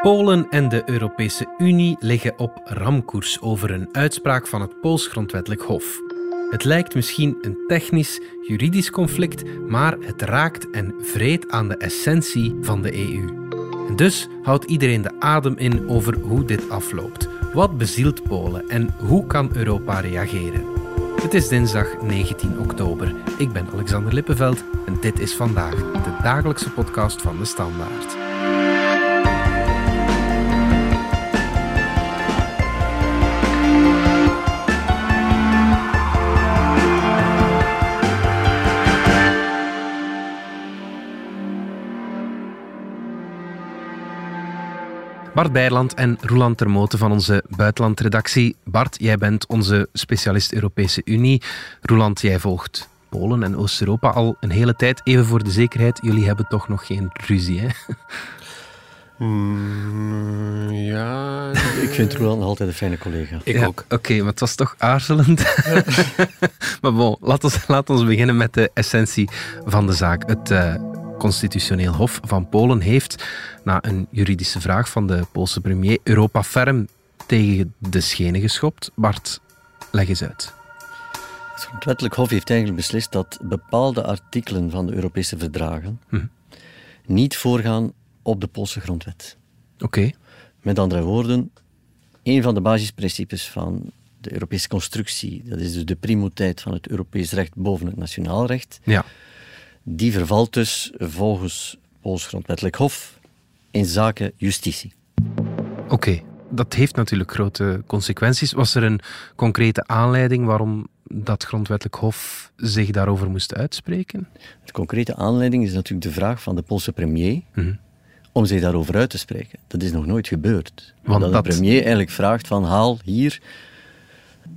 Polen en de Europese Unie liggen op ramkoers over een uitspraak van het Pools Grondwettelijk Hof. Het lijkt misschien een technisch, juridisch conflict, maar het raakt en vreet aan de essentie van de EU. Dus houdt iedereen de adem in over hoe dit afloopt. Wat bezielt Polen en hoe kan Europa reageren? Het is dinsdag 19 oktober. Ik ben Alexander Lippenveld en dit is vandaag de dagelijkse podcast van de Standaard. Bart Bijland en Roland Termoten van onze buitenlandredactie. Bart, jij bent onze specialist Europese Unie. Roland, jij volgt Polen en Oost-Europa al een hele tijd. Even voor de zekerheid, jullie hebben toch nog geen ruzie, hè? Mm, ja. Ik vind Roland nog altijd een fijne collega. Ik ook. Oké, maar het was toch aarzelend. maar bon, laten we laat ons beginnen met de essentie van de zaak. Het uh, Constitutioneel Hof van Polen heeft, na een juridische vraag van de Poolse premier, Europa ferm tegen de schenen geschopt. Bart, leg eens uit. Het Grondwettelijk Hof heeft eigenlijk beslist dat bepaalde artikelen van de Europese verdragen hm. niet voorgaan op de Poolse grondwet. Oké. Met andere woorden, een van de basisprincipes van de Europese constructie, dat is dus de primiteit van het Europees recht boven het nationaal recht, ja. Die vervalt dus volgens Pools grondwettelijk hof in zaken justitie. Oké, dat heeft natuurlijk grote consequenties. Was er een concrete aanleiding waarom dat grondwettelijk hof zich daarover moest uitspreken? De concrete aanleiding is natuurlijk de vraag van de Poolse premier. Mhm om zich daarover uit te spreken. Dat is nog nooit gebeurd. Want dat, dat de premier eigenlijk vraagt van haal hier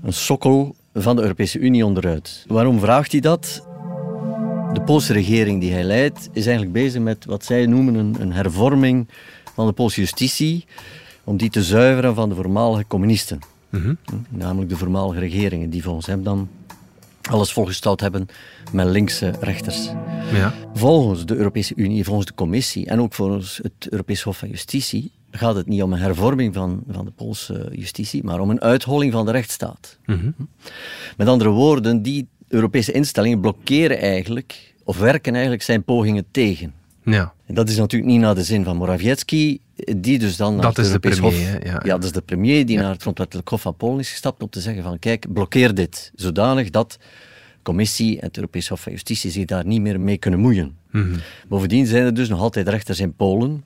een sokkel van de Europese Unie onderuit. Waarom vraagt hij dat? De Poolse regering die hij leidt is eigenlijk bezig met wat zij noemen een, een hervorming van de Poolse justitie om die te zuiveren van de voormalige communisten. Mhm. Namelijk de voormalige regeringen die volgens hem dan alles volgesteld hebben met linkse rechters. Ja. Volgens de Europese Unie, volgens de Commissie en ook volgens het Europees Hof van Justitie gaat het niet om een hervorming van, van de Poolse justitie, maar om een uitholling van de rechtsstaat. Mhm. Met andere woorden, die Europese instellingen blokkeren eigenlijk, of werken eigenlijk zijn pogingen tegen. Ja. En dat is natuurlijk niet naar de zin van Morawiecki, die dus dan naar dat het is Europees de premier, Hof... Ja, ja, dat is de premier die naar het grondwettelijk hof van Polen is gestapt om te zeggen van kijk, blokkeer dit, zodanig dat commissie en het Europees Hof van Justitie zich daar niet meer mee kunnen moeien. Mhm. Bovendien zijn er dus nog altijd rechters in Polen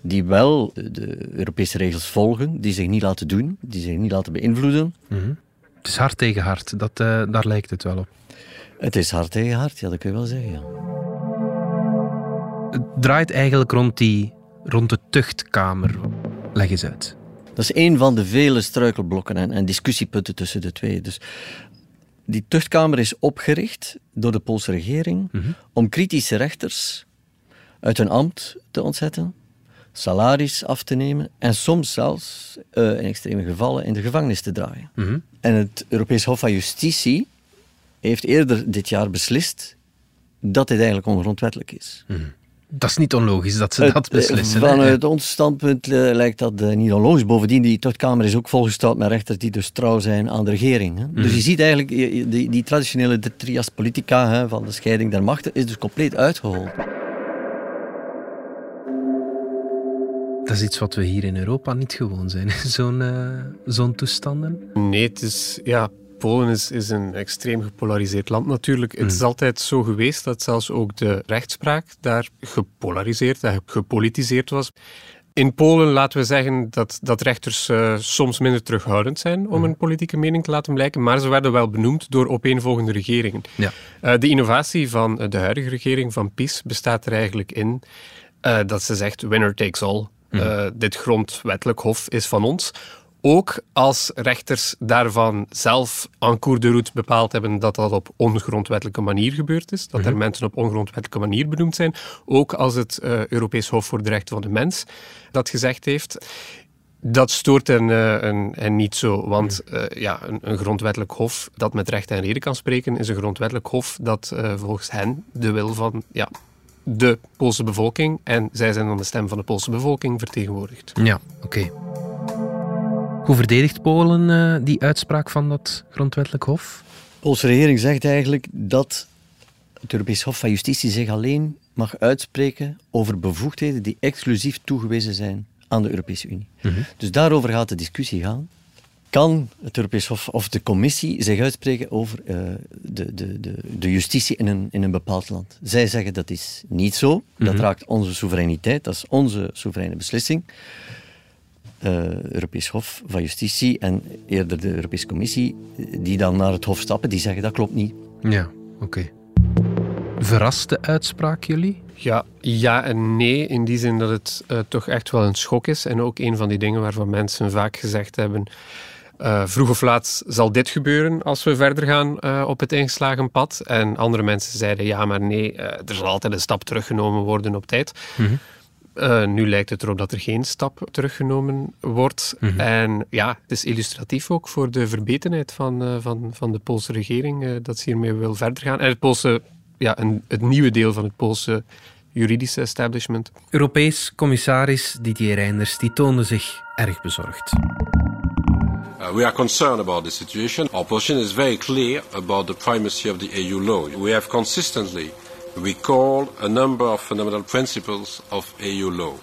die wel de Europese regels volgen, die zich niet laten doen, die zich niet laten beïnvloeden. Mhm. Is hard tegen hard, dat, uh, daar lijkt het wel op. Het is hard tegen hard, ja, dat kun je wel zeggen. Ja. Het draait eigenlijk rond, die, rond de tuchtkamer. Leg eens uit. Dat is een van de vele struikelblokken en, en discussiepunten tussen de twee. Dus die tuchtkamer is opgericht door de Poolse regering Mhm. om kritische rechters uit hun ambt te ontzetten, salaris af te nemen en soms zelfs, uh, in extreme gevallen, in de gevangenis te draaien. Mhm. En het Europees Hof van Justitie heeft eerder dit jaar beslist dat dit eigenlijk ongrondwettelijk is. Mhm. Dat is niet onlogisch dat ze dat beslissen. Vanuit hè? ons standpunt uh, lijkt dat uh, niet onlogisch. Bovendien, die tuchtkamer is ook volgesteld met rechters die dus trouw zijn aan de regering. Hè. Mhm. Dus je ziet eigenlijk, die, die traditionele trias politica hè, van de scheiding der machten is dus compleet uitgehold. Dat is iets wat we hier in Europa niet gewoon zijn, zo'n uh, zo'n toestanden. Nee, het is... Ja, Polen is, is, een extreem gepolariseerd land natuurlijk. Het is altijd zo geweest dat zelfs ook de rechtspraak daar gepolariseerd en gepolitiseerd was. In Polen laten we zeggen dat, dat rechters uh, soms minder terughoudend zijn om een politieke mening te laten blijken, maar ze werden wel benoemd door opeenvolgende regeringen. Ja. Uh, de innovatie van de huidige regering van PiS bestaat er eigenlijk in uh, dat ze zegt winner takes all. Mm. dit grondwettelijk hof is van ons ook als rechters daarvan zelf aan cours de route bepaald hebben dat dat op ongrondwettelijke manier gebeurd is, dat er mensen op ongrondwettelijke manier benoemd zijn, ook als het uh, Europees Hof voor de Rechten van de Mens dat gezegd heeft. Dat stoort hen, uh, hen, hen niet zo, want uh, ja, een, een, grondwettelijk hof dat met recht en reden kan spreken, is een grondwettelijk hof dat volgens hen de wil van ja, de Poolse bevolking en zij zijn dan de stem van de Poolse bevolking vertegenwoordigd. Ja, oké. Hoe verdedigt Polen uh, die uitspraak van dat grondwettelijk hof? De Poolse regering zegt eigenlijk dat het Europees Hof van Justitie zich alleen mag uitspreken over bevoegdheden die exclusief toegewezen zijn aan de Europese Unie. Mhm. Dus daarover gaat de discussie gaan. Kan het Europees Hof of de Commissie zich uitspreken over uh, de, de, de, de, justitie in een, in een bepaald land? Zij zeggen dat is niet zo. Dat mhm. raakt onze soevereiniteit. Dat is onze soevereine beslissing. Uh, Europees Hof van Justitie en eerder de Europese Commissie, die dan naar het Hof stappen, die zeggen dat klopt niet. Ja, oké. Verrast de uitspraak jullie? Ja, ja en nee. In die zin dat het uh, toch echt wel een schok is. En ook een van die dingen waarvan mensen vaak gezegd hebben. Uh, vroeg of laat zal dit gebeuren als we verder gaan uh, op het ingeslagen pad. En andere mensen zeiden ja, maar nee, er zal altijd een stap teruggenomen worden op tijd. Mm -hmm. nu lijkt het erop dat er geen stap teruggenomen wordt. Mm -hmm. En ja, het is illustratief ook voor de verbetenheid van, van, van de Poolse regering dat ze hiermee wil verder gaan. En het Poolse ja, een, het nieuwe deel van het Poolse juridische establishment. Europees commissaris Didier Reinders die toonde zich erg bezorgd. Uh, we are concerned about the situation. Our position is very clear about the primacy of the EU law. We have consistently recalled a number of fundamental principles of EU law.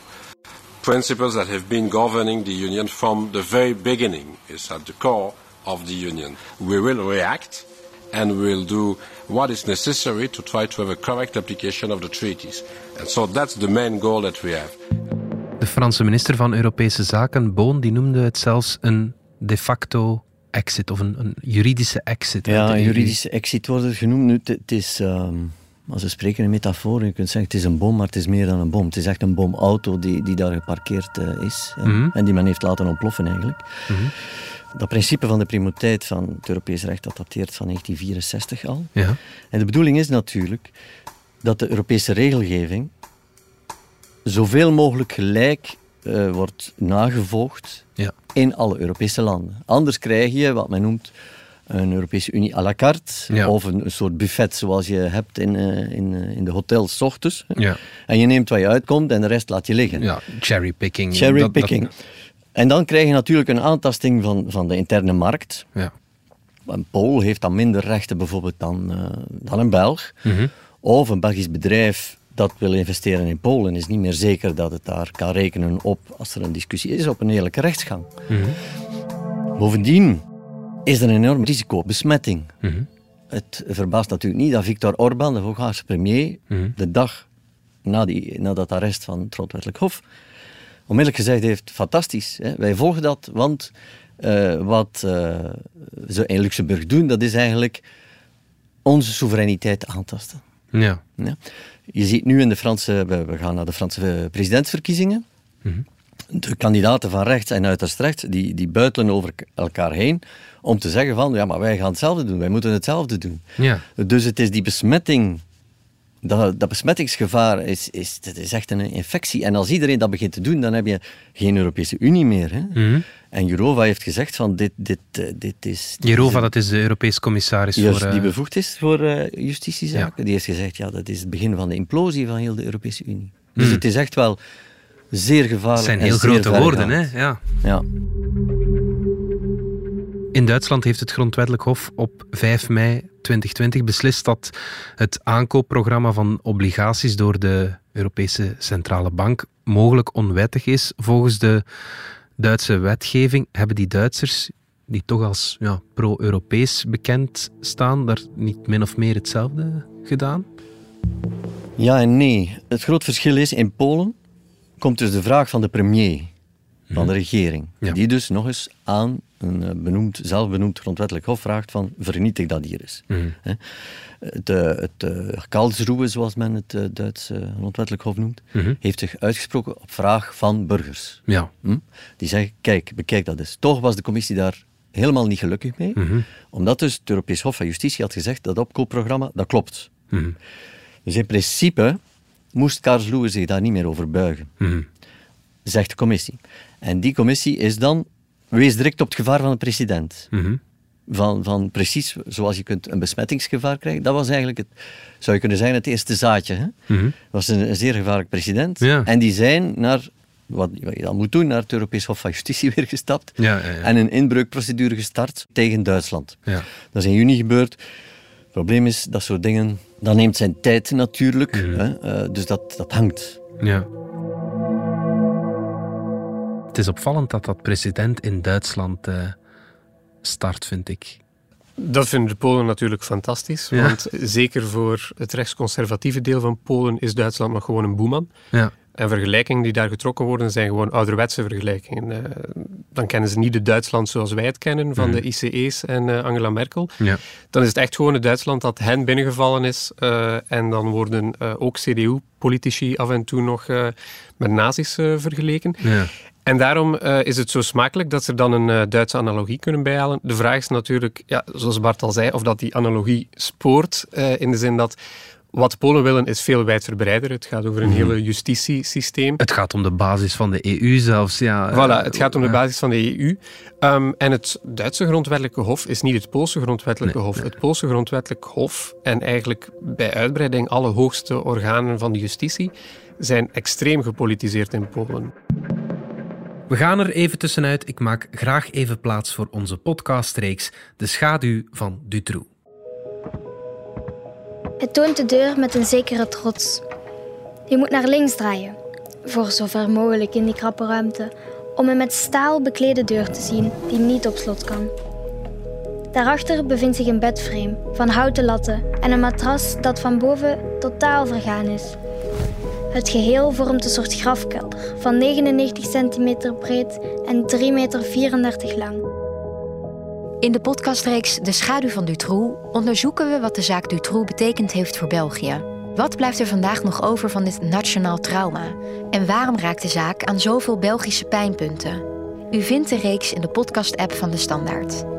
Principles that have been governing the Union from the very beginning, is at the core of the Union. We will react and we will do what is necessary to try to have a correct application of the treaties. And so that's the main goal that we have. De Franse minister van Europese Zaken, Boon, die noemde het zelfs een de facto exit of een, een juridische exit. Ja, een juridische exit wordt het genoemd. Nu, het is, um, als we spreken in metafoor, je kunt zeggen het is een bom, maar het is meer dan een bom. Het is echt een bomauto die, die daar geparkeerd uh, is mm en die men heeft laten ontploffen eigenlijk. Mm -hmm. Dat principe van de primiteit van het Europees recht dat dateert van 1964 al. Ja. En de bedoeling is natuurlijk dat de Europese regelgeving zoveel mogelijk gelijk uh, wordt nagevolgd ja. in alle Europese landen. Anders krijg je wat men noemt een Europese Unie à la carte. Of een, een, soort buffet zoals je hebt in, uh, in, uh, in de hotels ochtends. Ja. En je neemt wat je uitkomt en de rest laat je liggen. Ja, cherrypicking. Cherrypicking. Dat... En dan krijg je natuurlijk een aantasting van, van de interne markt. Ja. Een Pool heeft dan minder rechten bijvoorbeeld dan, uh, dan een Belg. Mm -hmm. Of een Belgisch bedrijf dat wil investeren in Polen is niet meer zeker dat het daar kan rekenen op, als er een discussie is, op een eerlijke rechtsgang. Mm -hmm. Bovendien is er een enorm risico op besmetting. Mm -hmm. Het verbaast natuurlijk niet dat Viktor Orbán, de Hongaarse premier, de dag na, die, na dat arrest van het Grondwettelijk Hof, onmiddellijk gezegd heeft, fantastisch, hè? wij volgen dat, want uh, wat uh, ze in Luxemburg doen, dat is eigenlijk onze soevereiniteit aantasten. Ja. ja. Je ziet nu in de Franse, we, gaan naar de Franse presidentsverkiezingen, mm -hmm. de kandidaten van rechts en uiterst rechts, die, die buitelen over elkaar heen om te zeggen van, ja, maar wij gaan hetzelfde doen, wij moeten hetzelfde doen. Ja. Dus het is die besmetting dat, dat besmettingsgevaar is, is, dat is echt een infectie. En als iedereen dat begint te doen, dan heb je geen Europese Unie meer. Hè? Mm En Jurova heeft gezegd van dit, dit, eh, dit is... Jurova, dat is de Europese commissaris juist, voor... Die eh, bevoegd is voor uh, justitiezaken. Die heeft gezegd, ja, dat is het begin van de implosie van heel de Europese Unie. Dus mm. het is echt wel zeer gevaarlijk. Het zijn heel grote woorden, hè? Ja. ja. In Duitsland heeft het Grondwettelijk Hof op 5 mei 2020 beslist dat het aankoopprogramma van obligaties door de Europese Centrale Bank mogelijk onwettig is. Volgens de Duitse wetgeving hebben die Duitsers, die toch als ja, pro-Europees bekend staan, daar niet min of meer hetzelfde gedaan? Ja en nee. Het groot verschil is, in Polen komt dus de vraag van de premier, van de mhm. regering, die dus nog eens aan een eh, benoemd, zelfbenoemd grondwettelijk hof vraagt van vernietig dat hier eens. Mm. Het, het uh, Karlsruhe, zoals men het Duitse grondwettelijk hof noemt, mm heeft zich uitgesproken op vraag van burgers. Ja. Hm? Die zeggen, kijk, bekijk dat eens. Toch was de commissie daar helemaal niet gelukkig mee, mm omdat dus het Europees Hof van Justitie had gezegd dat opkoopprogramma, dat klopt. Mhm. Dus in principe moest Karlsruhe zich daar niet meer over buigen, mhm. zegt de commissie. En die commissie is dan wees direct op het gevaar van de president. Mm van, van precies zoals je kunt een besmettingsgevaar krijgen. Dat was eigenlijk, het, zou je kunnen zeggen, het eerste zaadje. Hè? Mhm. Dat was een, een zeer gevaarlijk president. Ja. En die zijn naar, wat, wat je dan moet doen, naar het Europees Hof van Justitie weer gestapt. Ja, ja, ja. En een inbreukprocedure gestart tegen Duitsland. Ja. Dat is in juni gebeurd. Het probleem is, dat soort dingen, dat neemt zijn tijd natuurlijk. Mhm. Hè? Eh, dus dat, dat hangt. Ja. Het is opvallend dat dat president in Duitsland eh, start, vind ik. Dat vinden de Polen natuurlijk fantastisch. Ja. Want zeker voor het rechtsconservatieve deel van Polen is Duitsland nog gewoon een boeman. Ja. En vergelijkingen die daar getrokken worden zijn gewoon ouderwetse vergelijkingen. Eh, dan kennen ze niet de Duitsland zoals wij het kennen, van Mhm. de ICE's en eh, Angela Merkel. Ja. Dan is het echt gewoon het Duitsland dat hen binnengevallen is. en dan worden ook CDU-politici af en toe nog met nazi's vergeleken. Ja. En daarom eh, is het zo smakelijk dat ze er dan een eh, Duitse analogie kunnen bijhalen. De vraag is natuurlijk, ja, zoals Bart al zei, of dat die analogie spoort. eh, in de zin dat wat Polen willen is veel wijdverbreider. Het gaat over een hele justitiesysteem. Het gaat om de basis van de EU zelfs. Ja. Voilà, het gaat om de basis van de EU. Ehm, en het Duitse grondwettelijke hof is niet het Poolse grondwettelijke Nee, hof. Het Poolse grondwettelijk hof en eigenlijk bij uitbreiding alle hoogste organen van de justitie zijn extreem gepolitiseerd in Polen. We gaan er even tussenuit. Ik maak graag even plaats voor onze podcastreeks De schaduw van Dutroux. Het toont de deur met een zekere trots. Je moet naar links draaien, voor zover mogelijk in die krappe ruimte, om een met staal beklede deur te zien die niet op slot kan. Daarachter bevindt zich een bedframe van houten latten en een matras dat van boven totaal vergaan is. Het geheel vormt een soort grafkelder van 99 centimeter breed en 3,34 meter lang. In de podcastreeks De schaduw van Dutroux onderzoeken we wat de zaak Dutroux betekend heeft voor België. Wat blijft er vandaag nog over van dit nationaal trauma? En waarom raakt de zaak aan zoveel Belgische pijnpunten? U vindt de reeks in de podcast-app van De Standaard.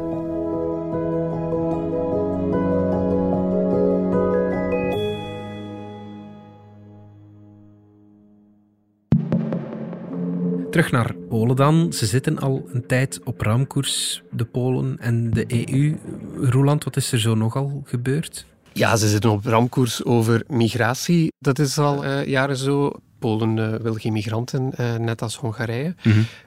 Terug naar Polen dan. Ze zitten al een tijd op ramkoers, de Polen en de EU. Roeland, wat is er zo nogal gebeurd? Ja, ze zitten op ramkoers over migratie. Dat is al eh, jaren zo. Polen eh, wil geen migranten, eh, net als Hongarije.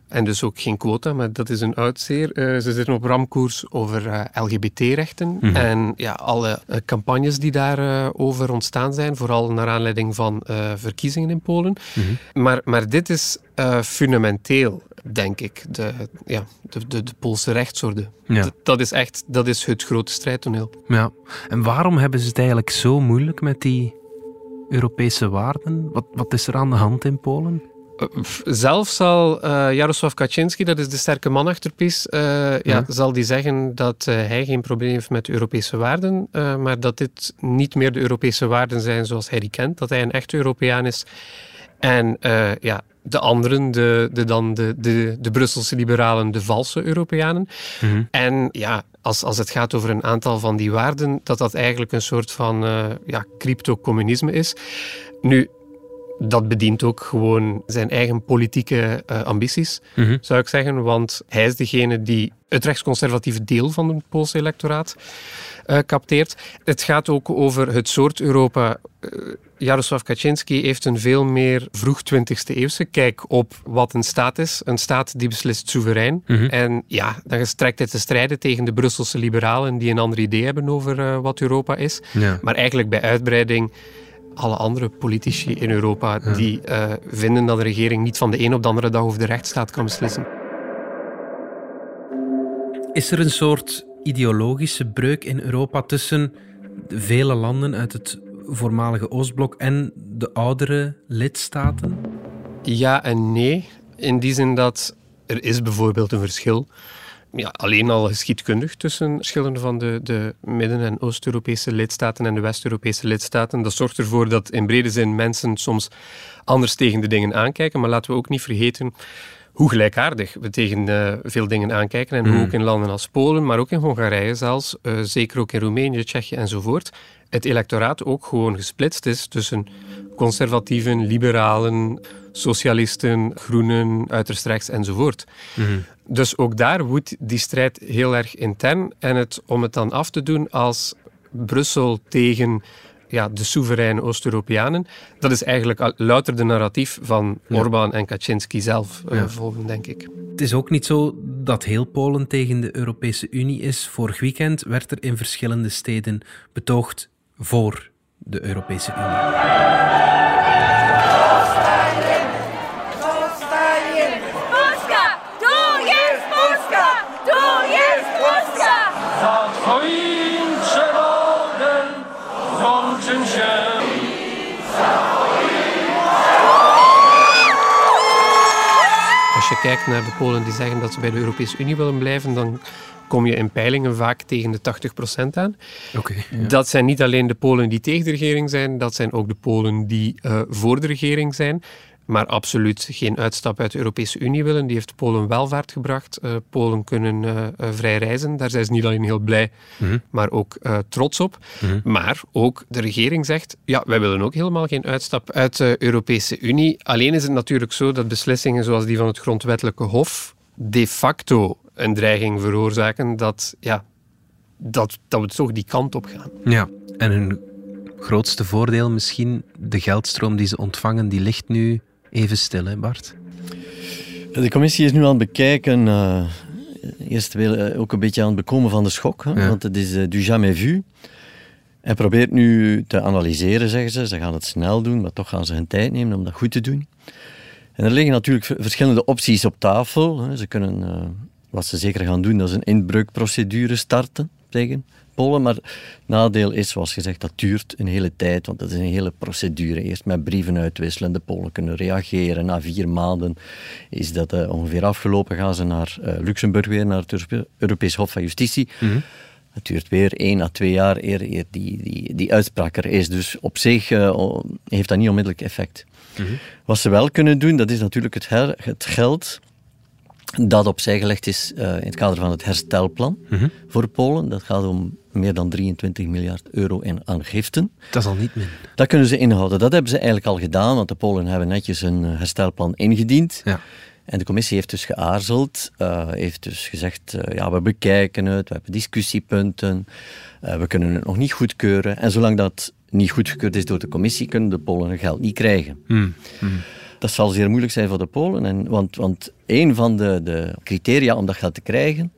En dus ook geen quota, maar dat is een uitzeer. Eh, ze zitten op ramkoers over LGBT-rechten Mhm. en ja, alle campagnes die daarover over ontstaan zijn, vooral naar aanleiding van verkiezingen in Polen. Mhm. Maar, maar dit is fundamenteel, denk ik, de, ja, de, de, de Poolse rechtsorde. Ja. Dat is echt dat is het grote strijdtoneel. Ja. En waarom hebben ze het eigenlijk zo moeilijk met die Europese waarden? Wat, wat is er aan de hand in Polen? Pff, Zelf zal eh Jaroslav Kaczynski, dat is de sterke man achter PiS, eh, ja. Ja. zal die zeggen dat eh, hij geen probleem heeft met Europese waarden, eh, maar dat dit niet meer de Europese waarden zijn zoals hij die kent, dat hij een echte Europeaan is. En eh, ja, de anderen, de, de, dan de, de, de Brusselse liberalen, de valse Europeanen. Mhm. En ja, als, als het gaat over een aantal van die waarden, dat dat eigenlijk een soort van eh ja, crypto-communisme is. Nu, dat bedient ook gewoon zijn eigen politieke eh, ambities, Mhm. zou ik zeggen. Want hij is degene die het rechtsconservatieve deel van het Poolse electoraat eh, capteert. Het gaat ook over het soort Europa. Eh, Jaroslav Kaczynski heeft een veel meer vroeg 20e eeuwse kijk op wat een staat is. Een staat die beslist soeverein. Mhm. En ja, dan strekt hij te strijden tegen de Brusselse liberalen die een ander idee hebben over wat Europa is. Ja. Maar eigenlijk bij uitbreiding alle andere politici in Europa die eh, vinden dat de regering niet van de een op de andere dag over de rechtsstaat kan beslissen. Is er een soort ideologische breuk in Europa tussen de vele landen uit het voormalige Oostblok en de oudere lidstaten? Ja en nee. In die zin dat er is bijvoorbeeld een verschil. Ja, alleen al geschiedkundig tussen verschillen van de, de Midden- en Oost-Europese lidstaten en de West-Europese lidstaten. Dat zorgt ervoor dat in brede zin mensen soms anders tegen de dingen aankijken. Maar laten we ook niet vergeten hoe gelijkaardig we tegen uh, veel dingen aankijken. En hoe mm. ook in landen als Polen, maar ook in Hongarije zelfs, uh, zeker ook in Roemenië, Tsjechië enzovoort, het electoraat ook gewoon gesplitst is tussen conservatieven, liberalen, socialisten, groenen, uiterst rechts enzovoort. Mm. Dus ook daar woedt die strijd heel erg intern. En het, om het dan af te doen als Brussel tegen ja, de soevereine Oost-Europeanen. Dat is eigenlijk louter de narratief van ja. Orbán en Kaczynski zelf uh, volgen, denk ik. Het is ook niet zo dat heel Polen tegen de Europese Unie is. Vorig weekend werd er in verschillende steden betoogd voor de Europese Unie. Als je kijkt naar de Polen die zeggen dat ze bij de Europese Unie willen blijven, dan kom je in peilingen vaak tegen de 80% aan. Okay, Dat zijn niet alleen de Polen die tegen de regering zijn, dat zijn ook de Polen die uh, voor de regering zijn maar absoluut geen uitstap uit de Europese Unie willen. Die heeft Polen welvaart gebracht. Uh, Polen kunnen uh, vrij reizen. Daar zijn ze niet alleen heel blij, mhm. maar ook trots op. Mhm. Maar ook de regering zegt, ja, wij willen ook helemaal geen uitstap uit de Europese Unie. Alleen is het natuurlijk zo dat beslissingen zoals die van het Grondwettelijke Hof de facto een dreiging veroorzaken dat, ja, dat, dat we toch die kant op gaan. Ja, en hun grootste voordeel misschien, de geldstroom die ze ontvangen, die ligt nu even stil, hè Bart? De commissie is nu aan het bekijken, uh, eerst uh, ook een beetje aan het bekomen van de schok, hè, want het is uh, du jamais vu. En probeert nu te analyseren, zeggen ze. Ze gaan het snel doen, maar toch gaan ze hun tijd nemen om dat goed te doen. En er liggen natuurlijk verschillende opties op tafel. Hè. Ze kunnen, wat ze zeker gaan doen, dat is een inbreukprocedure starten tegen Polen. Maar het nadeel is, zoals gezegd, dat duurt een hele tijd, want dat is een hele procedure. Eerst met brieven uitwisselen, de Polen kunnen reageren. Na vier maanden is dat uh, ongeveer afgelopen. Gaan ze naar uh, Luxemburg weer, naar het Europees Hof van Justitie. Mm Het duurt weer één à twee jaar eer, eer die, die, die uitspraak er is. Dus op zich uh, heeft dat niet onmiddellijk effect. Mm -hmm. Wat ze wel kunnen doen, dat is natuurlijk het, her, het geld dat opzij gelegd is uh, in het kader van het herstelplan mm -hmm. voor Polen. Dat gaat om meer dan 23 miljard euro in aan giften. Dat is al niet min. Dat kunnen ze inhouden. Dat hebben ze eigenlijk al gedaan, want de Polen hebben netjes een eh, herstelplan ingediend. Ja. En de commissie heeft dus geaarzeld, uh, heeft dus gezegd, uh, ja, we bekijken het, we hebben discussiepunten, uh, we kunnen het nog niet goedkeuren. En zolang dat niet goedgekeurd is door de commissie, kunnen de Polen het geld niet krijgen. Mm. Mm. Dat zal zeer moeilijk zijn voor de Polen, en, want, want een van de, de criteria om dat geld te krijgen,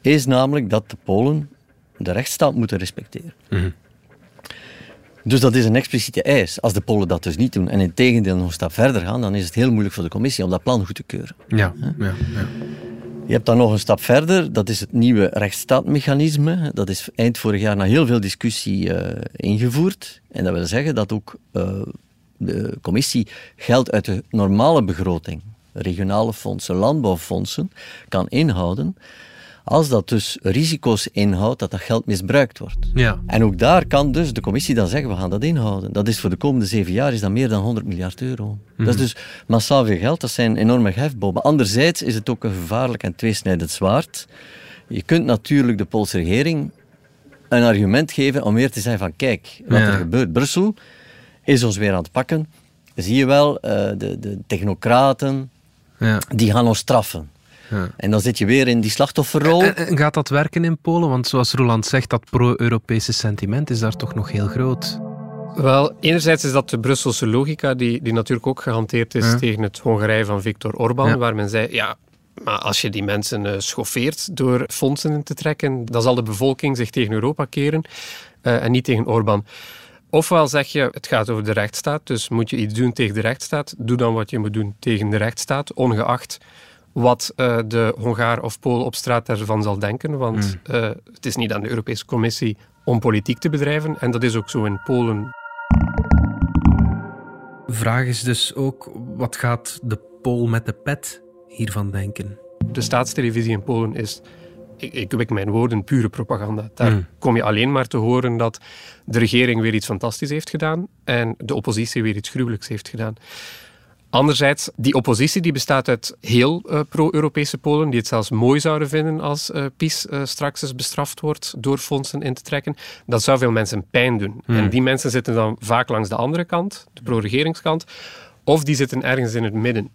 is namelijk dat de Polen de rechtsstaat moeten respecteren. Mm Dus dat is een expliciete eis. Als de Polen dat dus niet doen en in tegendeel nog een stap verder gaan, dan is het heel moeilijk voor de commissie om dat plan goed te keuren. Ja, ja, ja. Je hebt dan nog een stap verder, dat is het nieuwe rechtsstaatmechanisme. Dat is eind vorig jaar na heel veel discussie uh, ingevoerd. En dat wil zeggen dat ook uh, de commissie geld uit de normale begroting, regionale fondsen, landbouwfondsen, kan inhouden als dat dus risico's inhoudt dat dat geld misbruikt wordt. Ja. En ook daar kan dus de commissie dan zeggen, we gaan dat inhouden. Dat is voor de komende zeven jaar is dat meer dan 100 miljard euro. Dat is mhm. dus massaal veel geld, dat zijn enorme hefbomen. Anderzijds is het ook een gevaarlijk en tweesnijdend zwaard. Je kunt natuurlijk de Poolse regering een argument geven om weer te zeggen van kijk, wat er gebeurt. Brussel is ons weer aan het pakken. Zie je wel, uh, de, de technocraten, ja. die gaan ons straffen. Ja. En dan zit je weer in die slachtofferrol. En, gaat dat werken in Polen? Want zoals Roland zegt, dat pro-Europese sentiment is daar toch nog heel groot. Wel, enerzijds is dat de Brusselse logica, die, die natuurlijk ook gehanteerd is tegen het Hongarije van Viktor Orbán, waar men zei, ja, maar als je die mensen uh, schoffeert door fondsen te trekken, dan zal de bevolking zich tegen Europa keren uh, en niet tegen Orbán. Ofwel zeg je, het gaat over de rechtsstaat, dus moet je iets doen tegen de rechtsstaat, doe dan wat je moet doen tegen de rechtsstaat, ongeacht wat uh, de Hongaar of Pool op straat daarvan zal denken. Want mm. uh, het is niet aan de Europese Commissie om politiek te bedrijven. En dat is ook zo in Polen. Vraag is dus ook, wat gaat de Pool met de pet hiervan denken? De staatstelevisie in Polen is, ik, ik wik mijn woorden, pure propaganda. Daar mm. kom je alleen maar te horen dat de regering weer iets fantastisch heeft gedaan en de oppositie weer iets gruwelijks heeft gedaan. Anderzijds, die oppositie die bestaat uit heel uh, pro-Europese Polen, die het zelfs mooi zouden vinden als uh, PiS uh, straks eens bestraft wordt door fondsen in te trekken. Dat zou veel mensen pijn doen. Hmm. En die mensen zitten dan vaak langs de andere kant, de pro-regeringskant, of die zitten ergens in het midden.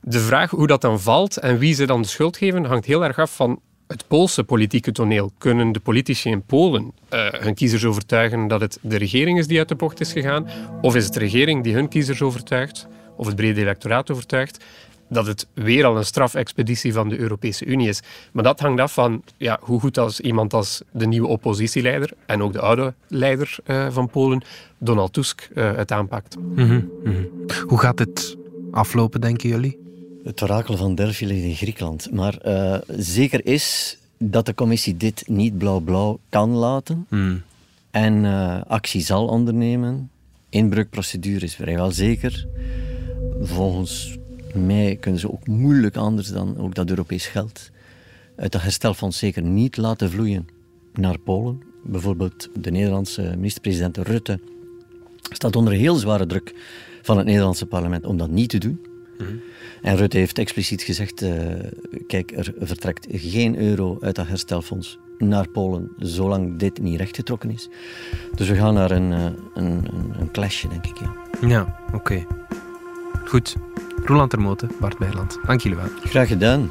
De vraag hoe dat dan valt en wie ze dan de schuld geven, hangt heel erg af van het Poolse politieke toneel. Kunnen de politici in Polen uh, hun kiezers overtuigen dat het de regering is die uit de bocht is gegaan? Of is het de regering die hun kiezers overtuigt, of het brede electoraat overtuigt, dat het weer al een strafexpeditie van de Europese Unie is? Maar dat hangt af van ja, hoe goed als iemand als de nieuwe oppositieleider en ook de oude leider uh, van Polen, Donald Tusk, uh, het aanpakt. Mm -hmm, mm -hmm. Hoe gaat het aflopen, denken jullie? Het orakel van Delphi ligt in Griekenland. Maar uh, zeker is dat de commissie dit niet blauw-blauw kan laten mm. en uh, actie zal ondernemen. Inbreukprocedure is vrijwel zeker. Volgens mij kunnen ze ook moeilijk anders dan ook dat Europees geld uit dat herstelfonds zeker niet laten vloeien naar Polen. Bijvoorbeeld de Nederlandse minister-president Rutte staat onder heel zware druk van het Nederlandse parlement om dat niet te doen. Mm. En Rutte heeft expliciet gezegd: uh, kijk, er vertrekt geen euro uit dat herstelfonds naar Polen, zolang dit niet rechtgetrokken is. Dus we gaan naar een, uh, een, een, een, clashje, denk ik. Ja, ja oké. Okay. Goed. Roland Termoten, Bart Bijland, dank jullie wel. Graag gedaan.